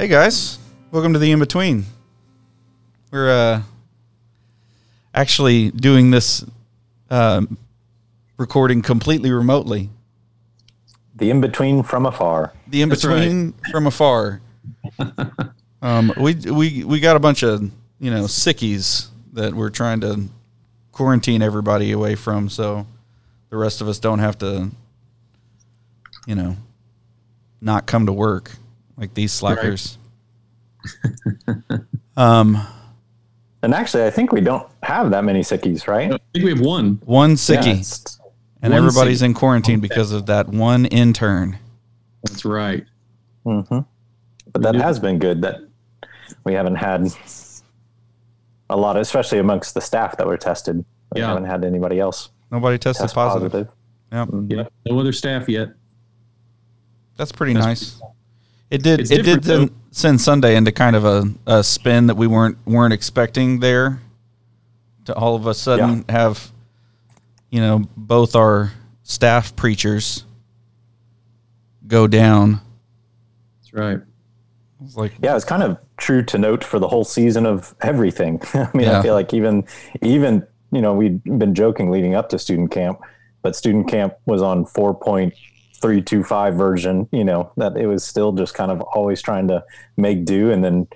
Hey guys, welcome to the in between. We're uh, actually doing this um, recording completely remotely. The in between from afar. The in That's between from afar. um, we we we got a bunch of you know sickies that we're trying to quarantine everybody away from, so the rest of us don't have to, you know, not come to work like these slackers. um, And actually, I think we don't have that many sickies, right? I think we have one. one Yeah, sickie, it's- and one everybody's sickie. in quarantine because of that one intern. That's right. mhm. But that Yeah. has been good that we haven't had a lot, especially amongst the staff that were tested. We Yeah. haven't had anybody else Nobody tested test positive. positive. Yep. Yeah. No other staff yet. That's pretty That's- nice. It did. It's It did send, send Sunday into kind of a, a spin that we weren't weren't expecting there. To all of a sudden have, you know, both our staff preachers go down. That's right. It's like, Yeah, it's kind of true to note for the whole season of everything. I mean, Yeah. I feel like even even you know we'd been joking leading up to student camp, but student camp was on four point three two five version. You know that it was still just kind of always trying to make do, and then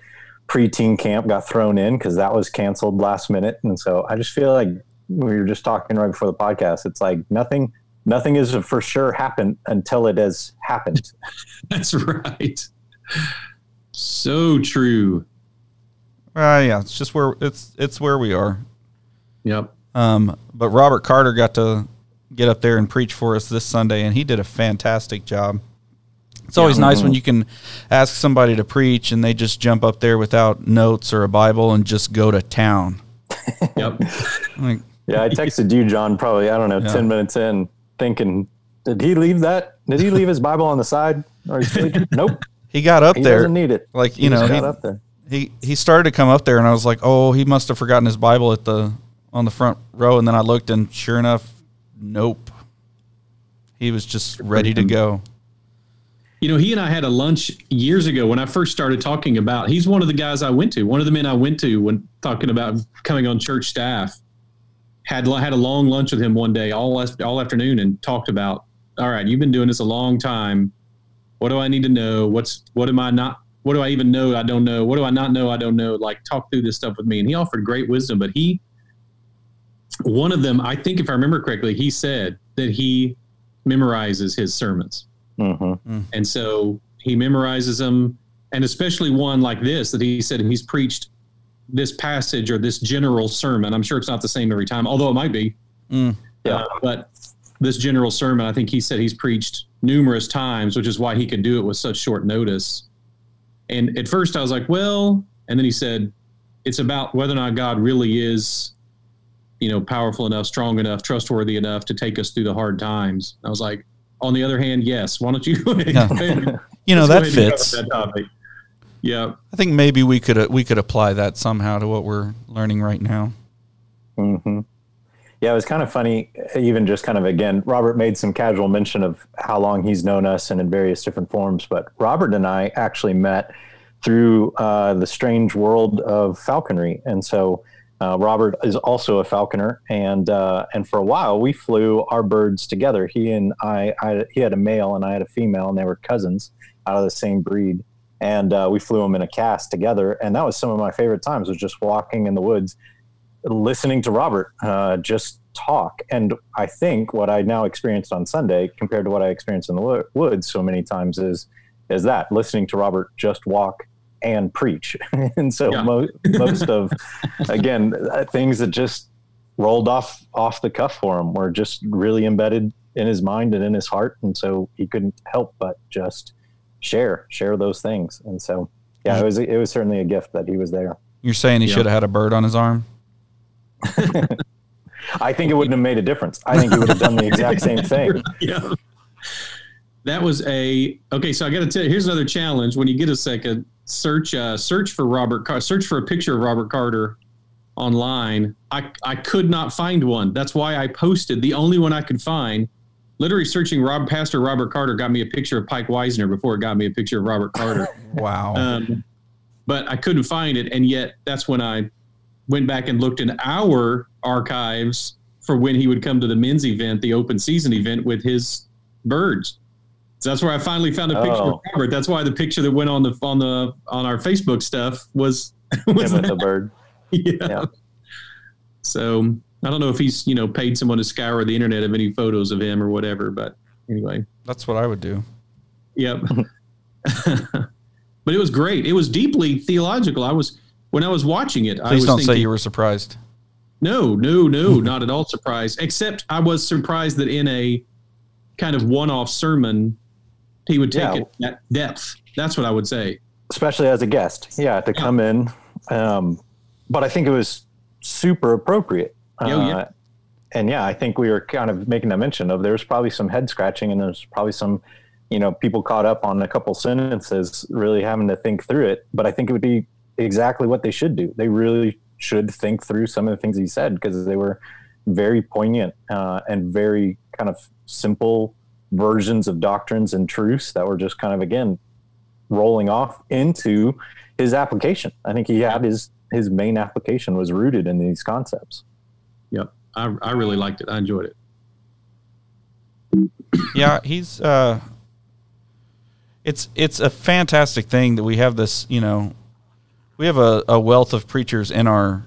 preteen camp got thrown in because that was canceled last minute, and so I just feel like we were just talking right before the podcast. It's like nothing. Nothing is for sure happened until it has happened. That's right. So true. uh, yeah, it's just where it's it's where we are. Yep. Um, but Robert Carter got to get up there and preach for us this Sunday, and he did a fantastic job. It's always Yeah. nice when you can ask somebody to preach and they just jump up there without notes or a Bible and just go to town. Yep. Like, Yeah, I texted you, John, probably, I don't know, Yeah. 10 minutes in, thinking, did he leave that? Did he leave his Bible on the side? Or he's nope, he got up he there, doesn't need it. like He you know, he, got up there. he he started to come up there, and I was like, oh, he must have forgotten his Bible at the on the front row, and then I looked, and sure enough, nope, he was just ready to go. You know, he and I had a lunch years ago when I first started talking about. He's one of the guys I went to. One of the men I went to when talking about coming on church staff. Had had a long lunch with him one day, all all afternoon, and talked about. All right, you've been doing this a long time. What do I need to know? What's what am I not? What do I even know? I don't know. What do I not know? I don't know. Like talk through this stuff with me, and he offered great wisdom. But he, one of them, I think if I remember correctly, he said that he memorizes his sermons. hmm And so he memorizes them, and especially one like this that he said he's preached this passage or this general sermon. I'm sure it's not the same every time, although it might be. Mm. Yeah. Uh, but this general sermon, I think he said he's preached numerous times, which is why he could do it with such short notice. And at first I was like, well, and then he said, it's about whether or not God really is, you know, powerful enough, strong enough, trustworthy enough to take us through the hard times. I was like, on the other hand, yes. Why don't you? Yeah. You know Let's that go ahead and cover fits. that topic. Yeah, I think maybe we could uh, we could apply that somehow to what we're learning right now. hmm Yeah, it was kind of funny, even just kind of again, Robert made some casual mention of how long he's known us and in various different forms. But Robert and I actually met through uh, the strange world of falconry. And so uh, Robert is also a falconer. And uh, and for a while, we flew our birds together. He and I, I, he had a male and I had a female, and they were cousins out of the same breed. And uh, we flew them in a cast together. And that was some of my favorite times, was just walking in the woods listening to Robert uh, just talk. And I think what I now experienced on Sunday compared to what I experienced in the woods so many times is is that listening to Robert just walk and preach. and so Yeah. mo- most of again uh, things that just rolled off off the cuff for him were just really embedded in his mind and in his heart and so he couldn't help but just share share those things and so yeah it was it was certainly a gift that he was there You're saying he Yeah. should have had a bird on his arm? I think it wouldn't have made a difference. I think he would have done the exact same thing. yeah. That was a okay. So I got to tell you, here's another challenge. When you get a second, search uh, search for Robert. Car- search for a picture of Robert Carter online. I I could not find one. That's why I posted the only one I could find literally searching Rob Pastor Robert Carter got me a picture of Pike Weisner before it got me a picture of Robert Carter. Wow. um, but I couldn't find it, and yet that's when I went back and looked in our archives for when he would come to the men's event, the open season event with his birds. So that's where I finally found a picture Oh. of Robert. That's why the picture that went on the on the on our Facebook stuff was was Him with that. the bird. yeah. Yeah. So I don't know if he's you know paid someone to scour the internet of any photos of him or whatever, but anyway, That's what I would do. yep. but it was great. It was deeply theological. I was when I was watching it. I Please was don't thinking, say you were surprised. no, no, no, not at all surprised. Except I was surprised that in a kind of one-off sermon, he would take Yeah. it that depth. That's what I would say. especially as a guest. Yeah, to come in. Um, but I think it was super appropriate. Oh, yeah. Uh, and yeah, I think we were kind of making a mention of there's probably some head scratching and there's probably some, you know, people caught up on a couple sentences, really having to think through it. But I think it would be exactly what they should do. They really should think through some of the things he said because they were very poignant uh, and very kind of simple versions of doctrines and truths that were just kind of again rolling off into his application. I think he had his his main application was rooted in these concepts. Yep, I, I really liked it. I enjoyed it. yeah, he's uh it's it's a fantastic thing that we have this, you know, we have a, a wealth of preachers in our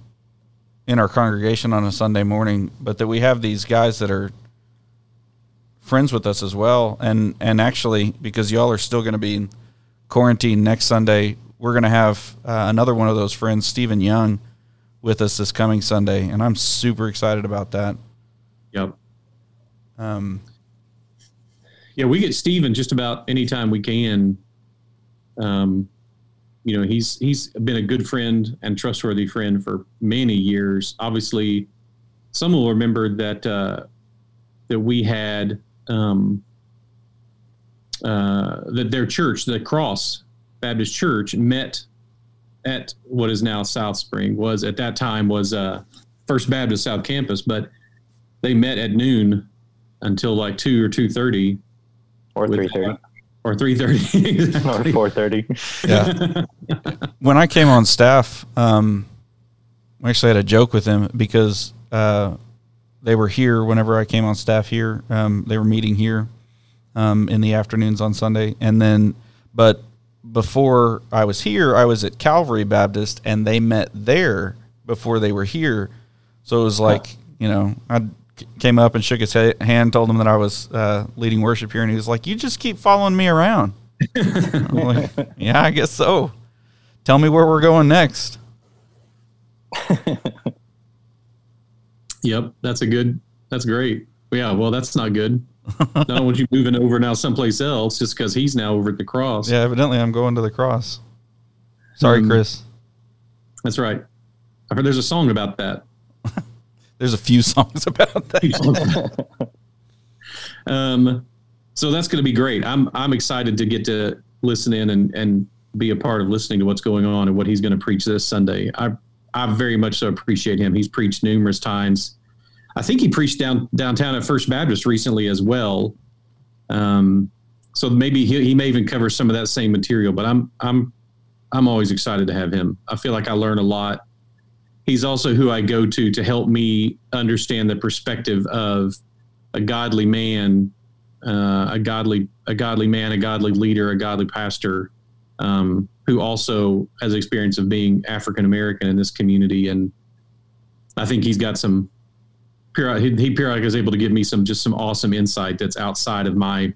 in our congregation on a Sunday morning, but that we have these guys that are friends with us as well. And and actually because y'all are still gonna be quarantined next Sunday, we're gonna have uh, another one of those friends, Stephen Young, with us this coming Sunday, and I'm super excited about that. Yep. Um Yeah, we get Stephen just about anytime we can. Um, you know, he's he's been a good friend and trustworthy friend for many years. Obviously, some will remember that uh, that we had um, uh, that their church, the Cross Baptist Church, met at what is now South Spring. Was at that time was uh, First Baptist South Campus, but they met at noon until like two or two thirty Or three thirty. or three thirty. Or four thirty. Yeah. when I came on staff, um, I actually had a joke with him because uh, they were here whenever I came on staff here. Um, they were meeting here um, in the afternoons on Sunday, and then, but before I was here, I was at Calvary Baptist, and they met there before they were here. So it was like you know I came up and shook his hand, told him that I was uh, leading worship here, and he was like, "You just keep following me around." Like, yeah, I guess so. Tell me where we're going next. Yep, that's a good. That's great. Yeah, well, that's not good. Not only want you moving over now someplace else just because he's now over at the cross. Yeah, evidently I'm going to the cross. Sorry, Um, Chris. That's right. I've heard there's a song about that. There's a few songs about that. um, so that's going to be great. I'm I'm excited to get to listen in and and be a part of listening to what's going on and what he's going to preach this Sunday. I I very much so appreciate him. He's preached numerous times. I think he preached down downtown at First Baptist recently as well. Um, so maybe he, he may even cover some of that same material. But I'm I'm I'm always excited to have him. I feel like I learn a lot. He's also who I go to to help me understand the perspective of a godly man, uh, a godly a godly man, a godly leader, a godly pastor, um, who also has experience of being African American in this community, and I think he's got some. Period, he, he periodically is able to give me some just some awesome insight that's outside of my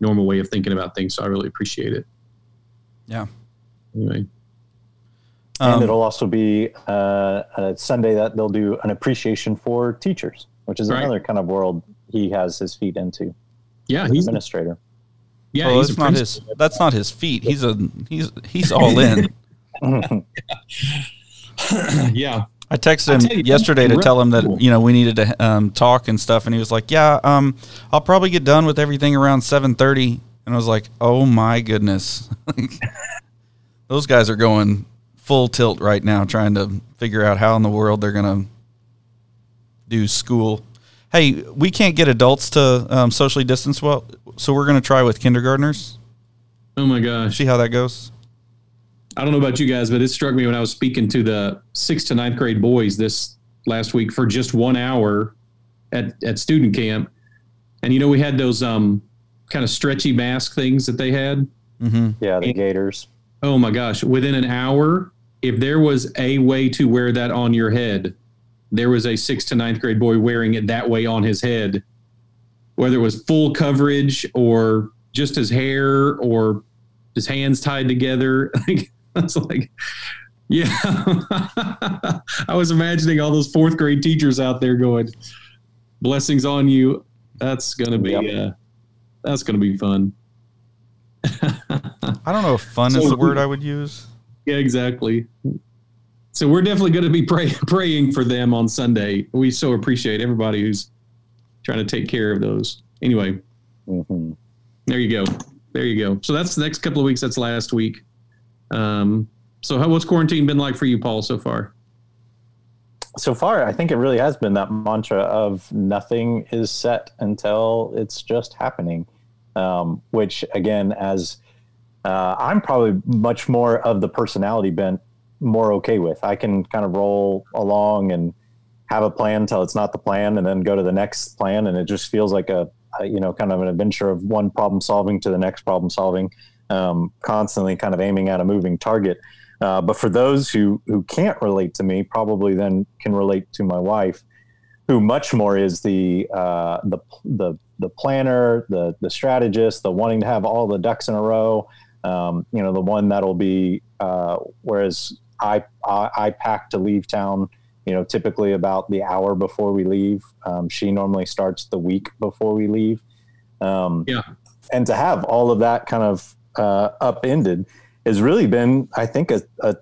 normal way of thinking about things. So I really appreciate it. Yeah. Anyway, and Um, it'll also be uh, a Sunday that they'll do an appreciation for teachers, which is Right. another kind of world he has his feet into. yeah, as an he's administrator. Yeah well, he's that's a not his. That's not his feet. He's a. He's he's all in. yeah, I texted him tell you, yesterday to that's tell him cool. that you know we needed to um, talk and stuff, and he was like, "Yeah, um, I'll probably get done with everything around 7.30. And I was like, "Oh my goodness, those guys are going full tilt right now, trying to figure out how in the world they're gonna do school." Hey, we can't get adults to um, socially distance well, so we're going to try with kindergartners. Oh my gosh. See how that goes. I don't know about you guys, but it struck me when I was speaking to the sixth to ninth grade boys this last week for just one hour at, at student camp. And you know, we had those um, kind of stretchy mask things that they had. Mm-hmm. Yeah, the gaiters. Oh my gosh. Within an hour, if there was a way to wear that on your head, there was a sixth to ninth grade boy wearing it that way on his head, whether it was full coverage or just his hair or his hands tied together. I was like, yeah. I was imagining all those fourth grade teachers out there going, blessings on you. That's going to be, Yep. uh, that's going to be fun. I don't know if fun is the word I would use. Yeah, exactly. So we're definitely going to be pray, praying for them on Sunday. We so appreciate everybody who's trying to take care of those. Anyway, hmm there you go. There you go. So that's the next couple of weeks. That's last week. Um, so how, what's quarantine been like for you, Paul, so far? So far, I think it really has been that mantra of nothing is set until it's just happening. Um, which, again, as uh, I'm probably much more of the personality bent, more okay with. I can kind of roll along and have a plan till it's not the plan, and then go to the next plan, and it just feels like a, a you know kind of an adventure of one problem solving to the next problem solving, um, constantly kind of aiming at a moving target. Uh, but for those who who can't relate to me, probably then can relate to my wife, who much more is the uh, the the the planner, the the strategist, the wanting to have all the ducks in a row. Um, you know, the one that'll be. Uh, whereas I, I I pack to leave town. You know, typically about the hour before we leave. Um, she normally starts the week before we leave. Um, Yeah. And to have all of that kind of uh, upended has really been, I think, a, a,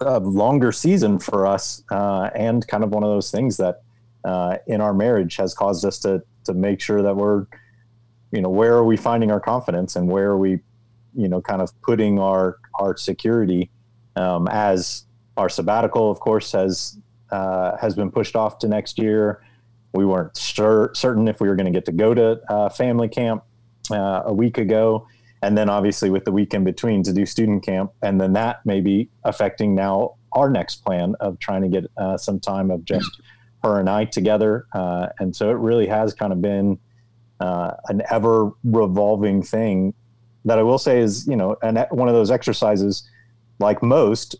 a longer season for us, uh, and kind of one of those things that uh, in our marriage has caused us to to make sure that we're, you know, where are we finding our confidence and where are we, you know, kind of putting our our security um, as our sabbatical, of course, has uh, has been pushed off to next year. We weren't certain if we were going to get to go to uh, family camp uh, a week ago. And then obviously with the week in between to do student camp and then that may be affecting now our next plan of trying to get uh, some time of just her and i together. Uh, and so it really has kind of been uh, an ever revolving thing. That i will say is you know an, one of those exercises like most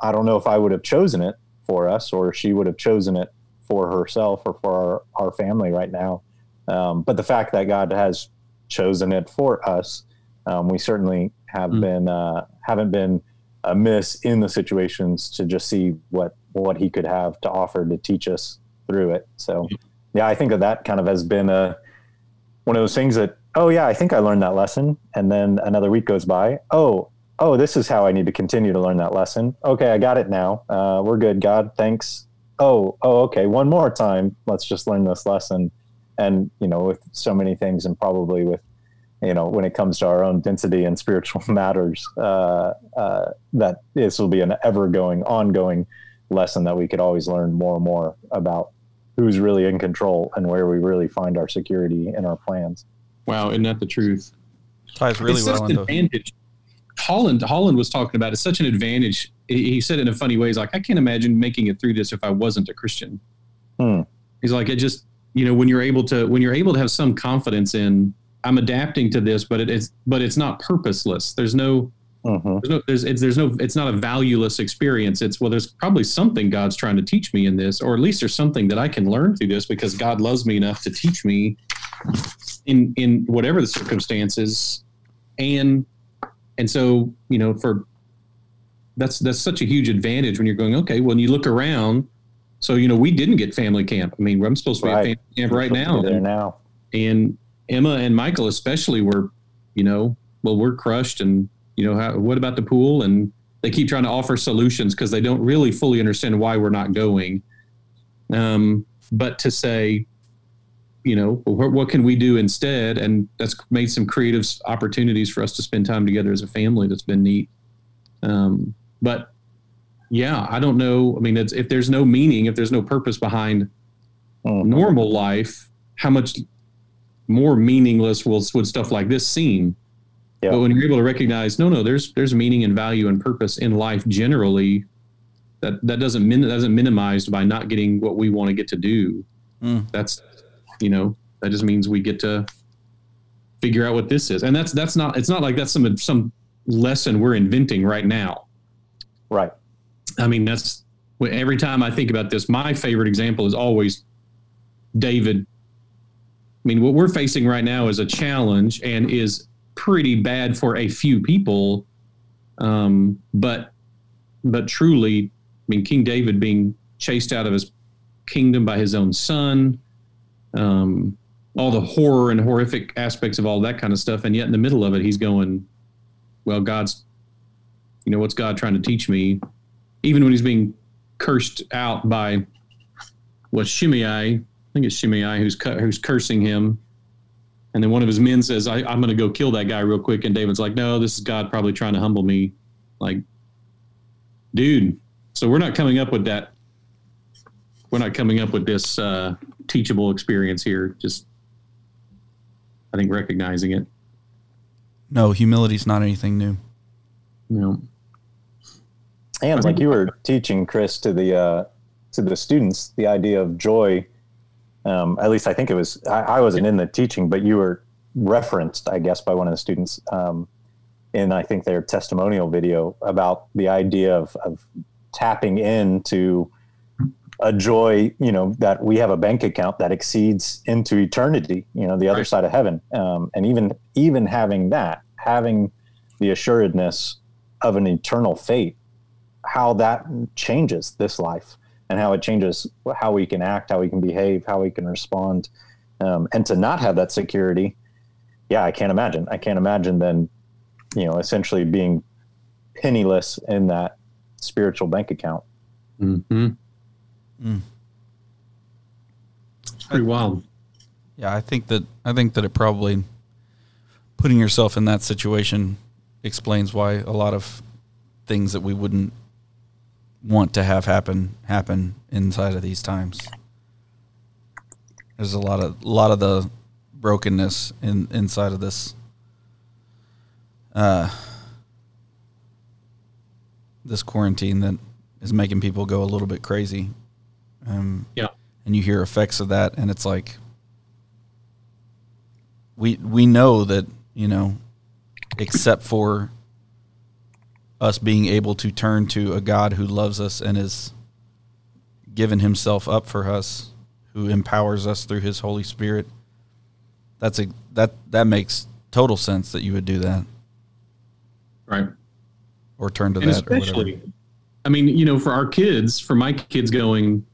i don't know if i would have chosen it for us or she would have chosen it for herself or for our, our family right now um, but the fact that god has chosen it for us um, we certainly have Mm. been uh, haven't been amiss in the situations to just see what what he could have to offer to teach us through it. So, yeah, I think that that kind of has been a one of those things that oh yeah, I think I learned that lesson, and then another week goes by. Oh, oh, this is how I need to continue to learn that lesson. Okay, I got it now. Uh, we're good. God, thanks. Oh, oh, okay. One more time. Let's just learn this lesson. And you know, with so many things, and probably with you know, when it comes to our own density and spiritual matters, uh, uh, that this will be an ever going, ongoing lesson that we could always learn more and more about who's really in control and where we really find our security in our plans. Wow, isn't that the truth? Ties really it's well such an into advantage. Holland Holland was talking about it's such an advantage. He said it in a funny way. He's like, I can't imagine making it through this if I wasn't a Christian. Hmm. He's like, it just you know when you're able to when you're able to have some confidence in I'm adapting to this, but it is but it's not purposeless. There's no hmm there's no there's it's, there's no it's not a valueless experience. It's well, there's probably something God's trying to teach me in this, or at least there's something that I can learn through this because God loves me enough to teach me in in whatever the circumstances, and and so you know for that's that's such a huge advantage when you're going okay when you look around. So you know we didn't get family camp. I mean I'm supposed to be Right. at family camp right now, There now. and Emma and Michael especially were, you know, well, we're crushed, and you know, how, what about the pool? And they keep trying to offer solutions because they don't really fully understand why we're not going. Um, but to say, you know, what, what can we do instead? And that's made some creative opportunities for us to spend time together as a family. That's been neat. Um, but yeah, I don't know. I mean, it's, if there's no meaning, if there's no purpose behind Mhm. normal life, how much more meaningless will would stuff like this seem? Yeah. But when you're able to recognize, no, no, there's there's meaning and value and purpose in life generally. That that doesn't min, that doesn't minimized by not getting what we want to get to do. Mm. That's you know that just means we get to figure out what this is, and that's that's not it's not like that's some some lesson we're inventing right now. Right. I mean, that's every time I think about this, my favorite example is always David. I mean, what we're facing right now is a challenge and is pretty bad for a few people. Um, but, but truly, I mean, King David being chased out of his kingdom by his own son, um, all the horror and horrific aspects of all that kind of stuff. And yet in the middle of it, he's going, well, God's, you know, what's God trying to teach me? Even when he's being cursed out by what Shimei, I think it's Shimei who's cu- who's cursing him, and then one of his men says, I, "I'm going to go kill that guy real quick," and David's like, "No, this is God probably trying to humble me." Like, dude, so we're not coming up with that. We're not coming up with this uh, teachable experience here. Just, I think recognizing it. No, humility's not anything new. You know, And like you were teaching Chris to the uh, to the students, the idea of joy. Um, at least I think it was. I, I wasn't in the teaching, but you were referenced, I guess, by one of the students um, in I think their testimonial video about the idea of, of tapping into a joy. You know that we have a bank account that exceeds into eternity. You know the other Right. side of heaven, um, and even even having that, having the assuredness of an eternal fate how that changes this life and how it changes how we can act, how we can behave, how we can respond. Um, and to not have that security, yeah, I can't imagine. I can't imagine then, you know, essentially being penniless in that spiritual bank account. mm-hmm. Mm. it's pretty wild. Yeah, I think that I think that it probably putting yourself in that situation explains why a lot of things that we wouldn't want to have happen happen inside of these times. There's a lot of a lot of the brokenness in inside of this uh this quarantine that is making people go a little bit crazy. Um Yeah. and you hear effects of that and it's like we we know that you know except for us being able to turn to a God who loves us and has given himself up for us who empowers us through his holy spirit that's a that that makes total sense that you would do that Right. or turn to and that or whatever. especially i mean you know for our kids for my kids going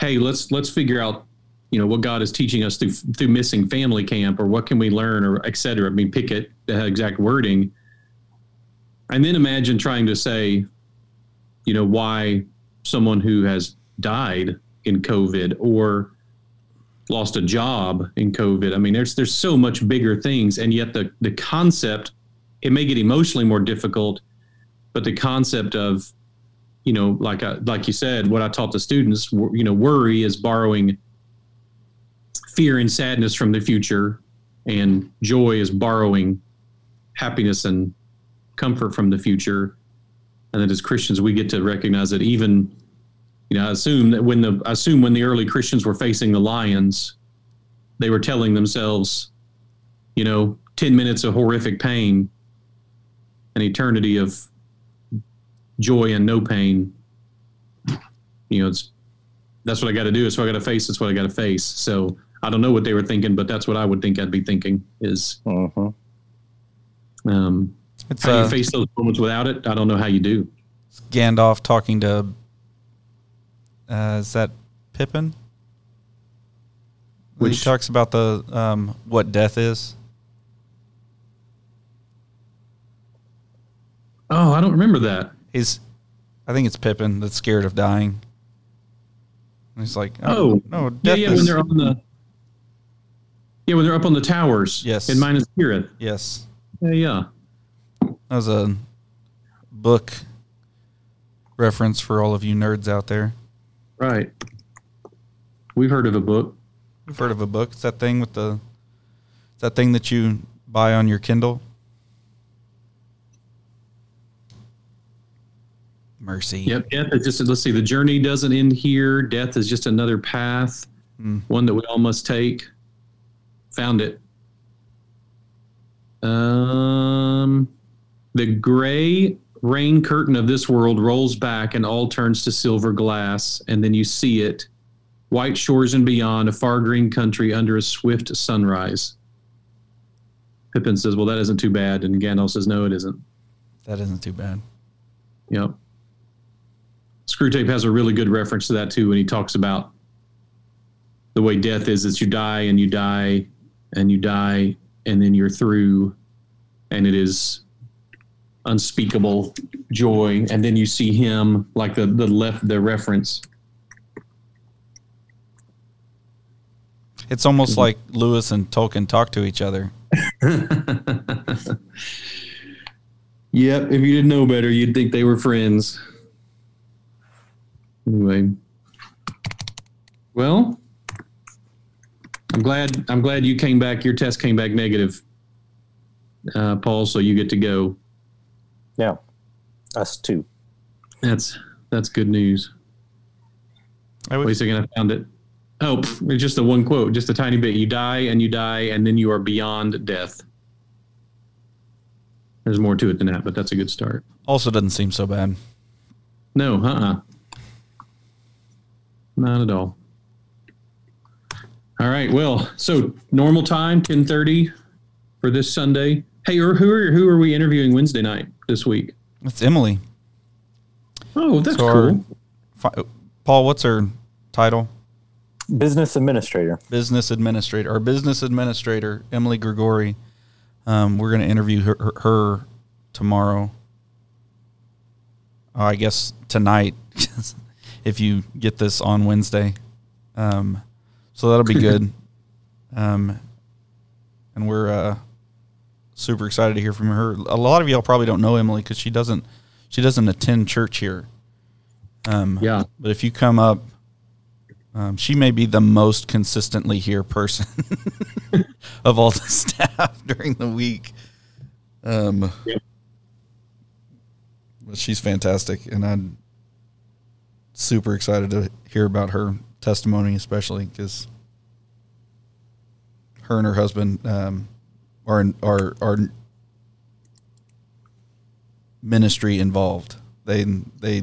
hey let's let's figure out you know what god is teaching us through through missing family camp or what can we learn or et cetera. I mean pick it the exact wording. And then imagine trying to say you know why someone who has died in covid or lost a job in covid. I mean there's there's so much bigger things and yet the the concept it may get emotionally more difficult but the concept of you know like I, like you said what i taught the students you know worry is borrowing fear and sadness from the future and joy is borrowing happiness and comfort from the future. And that as christians we get to recognize that even you know i assume that when the I assume when the early christians were facing the lions they were telling themselves you know 10 minutes of horrific pain an eternity of joy and no pain. You know, it's that's what I got to do. It's what I got to face. It's what I got to face. So I don't know what they were thinking, but that's what I would think I'd be thinking is hmm um, it's how uh, you face those moments without it. I don't know how you do. Gandalf talking to uh, is that Pippin? When he Which- talks about the um, what death is. Oh, I don't remember that. He's, I think it's Pippin that's scared of dying. And he's like, Oh, oh. no, Yeah, death yeah. is When they're on the yeah, when they're up on the towers. Yes. in Minas Tirith. yes, Yeah, yeah. that was a book reference for all of you nerds out there. Right. We've heard of a book. We've heard of a book? It's that thing with the it's that thing that you buy on your Kindle. Mercy. Yep. Death is just let's see. The journey doesn't end here. Death is just another path, Mm. one that we all must take. Found it. Um, the gray rain curtain of this world rolls back, and all turns to silver glass, and then you see it, white shores and beyond, a far green country under a swift sunrise. Pippin says, "Well, that isn't too bad," and Gandalf says, "No, it isn't." That isn't too bad. Yep. Screwtape has a really good reference to that too when he talks about the way death is that you die and you die and you die and then you're through and it is unspeakable joy and then you see him like the the left the reference It's almost like Lewis and Tolkien talk to each other. Yep, if you didn't know better, you'd think they were friends. Anyway. Well, I'm glad I'm glad you came back. Your test came back negative. Uh, Paul, so you get to go. Yeah, us too. That's that's good news. I Wait a would, second, I found it. Oh, pff, it's just the one quote, just a tiny bit. You die and you die, and then you are beyond death. There's more to it than that, but that's a good start. also doesn't seem so bad. No, uh uh Not at all. All right. Well, so normal time, ten thirty for this Sunday. Hey, or who are who are we interviewing Wednesday night this week? It's Emily. Oh, that's So cool. Fi- Paul, what's her title? Business administrator. business administrator, our business administrator, Emily Grigori. Um, we're going to interview her, her, her tomorrow. Oh, I guess tonight, if you get this on Wednesday. Um, so that'll be good. um, and we're uh, super excited to hear from her. A lot of y'all probably don't know Emily because she doesn't she doesn't attend church here. Um, Yeah. but if you come up, um, she may be the most consistently here person of all the staff during the week. Um, but she's fantastic, and I'm super excited to hear about her testimony, especially because her and her husband um, are are are ministry involved. They they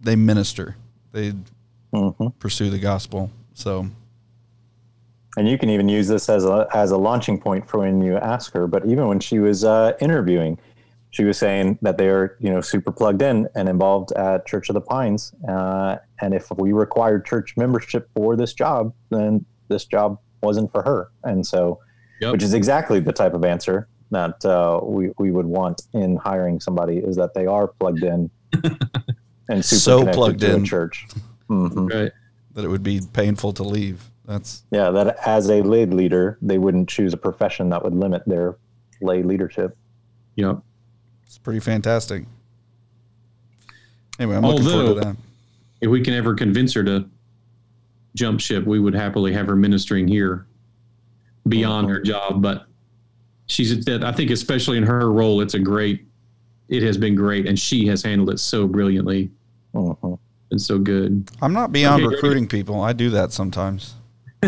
they minister. They hmm pursue the gospel. So And you can even use this as a as a launching point for when you ask her. But even when she was uh, interviewing, she was saying that they are you know super plugged in and involved at Church of the Pines. Uh, and if we required church membership for this job, then this job wasn't for her. And so, Yep. which is exactly the type of answer that uh, we we would want in hiring somebody is that they are plugged in and super So connected plugged to in. a church. hmm Right. that it would be painful to leave. That's Yeah, that as a lay leader, they wouldn't choose a profession that would limit their lay leadership. Yep. It's pretty fantastic. Anyway, I'm looking forward to Although- that. If we can ever convince her to jump ship, we would happily have her ministering here beyond her job. But she's, that I think, especially in her role, it's a great, it has been great. And she has handled it so brilliantly uh-huh. and so good. I'm not beyond Okay, recruiting people. I do that sometimes.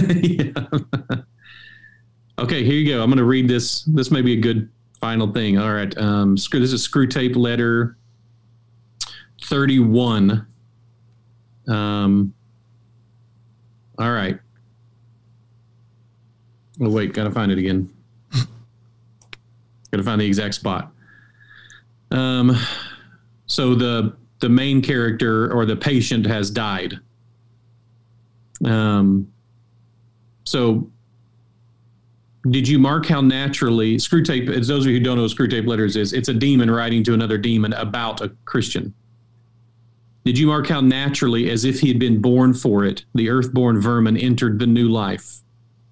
Okay, here you go. I'm going to read this. This may be a good final thing. All right. Um, screw, this is Screwtape letter 31. Um, all right. Oh, wait. Got to find it again. got to find the exact spot. Um, so the the main character or the patient has died. Um, so, did you mark how naturally Screwtape? As those of you who don't know what Screwtape letters is, it's a demon writing to another demon about a Christian. Did you mark how naturally, as if he had been born for it, the earthborn vermin entered the new life?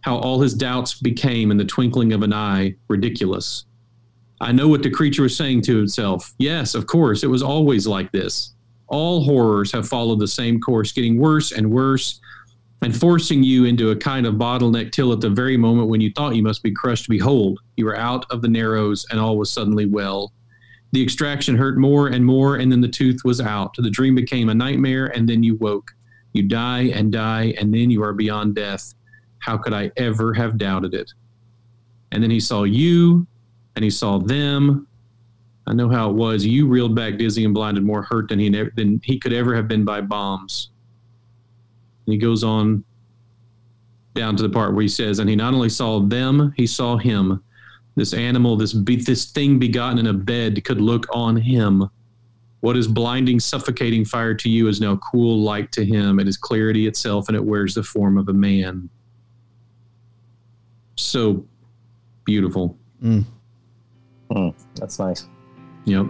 How all his doubts became, in the twinkling of an eye, ridiculous. I know what the creature was saying to itself. Yes, of course, it was always like this. All horrors have followed the same course, getting worse and worse and forcing you into a kind of bottleneck till at the very moment when you thought you must be crushed, behold, you were out of the narrows and all was suddenly well. The extraction hurt more and more, and then the tooth was out. The dream became a nightmare, and then you woke. You die and die, and then you are beyond death. How could I ever have doubted it? And then he saw you, and he saw them. I know how it was. You reeled back dizzy and blinded, more hurt than he never, than he could ever have been by bombs. And he goes on down to the part where he says, and he not only saw them, he saw him. This animal, this be- this thing begotten in a bed, could look on him. What is blinding, suffocating fire to you is now cool light to him. It is clarity itself, and it wears the form of a man. So beautiful. Mm, that's nice. Yep.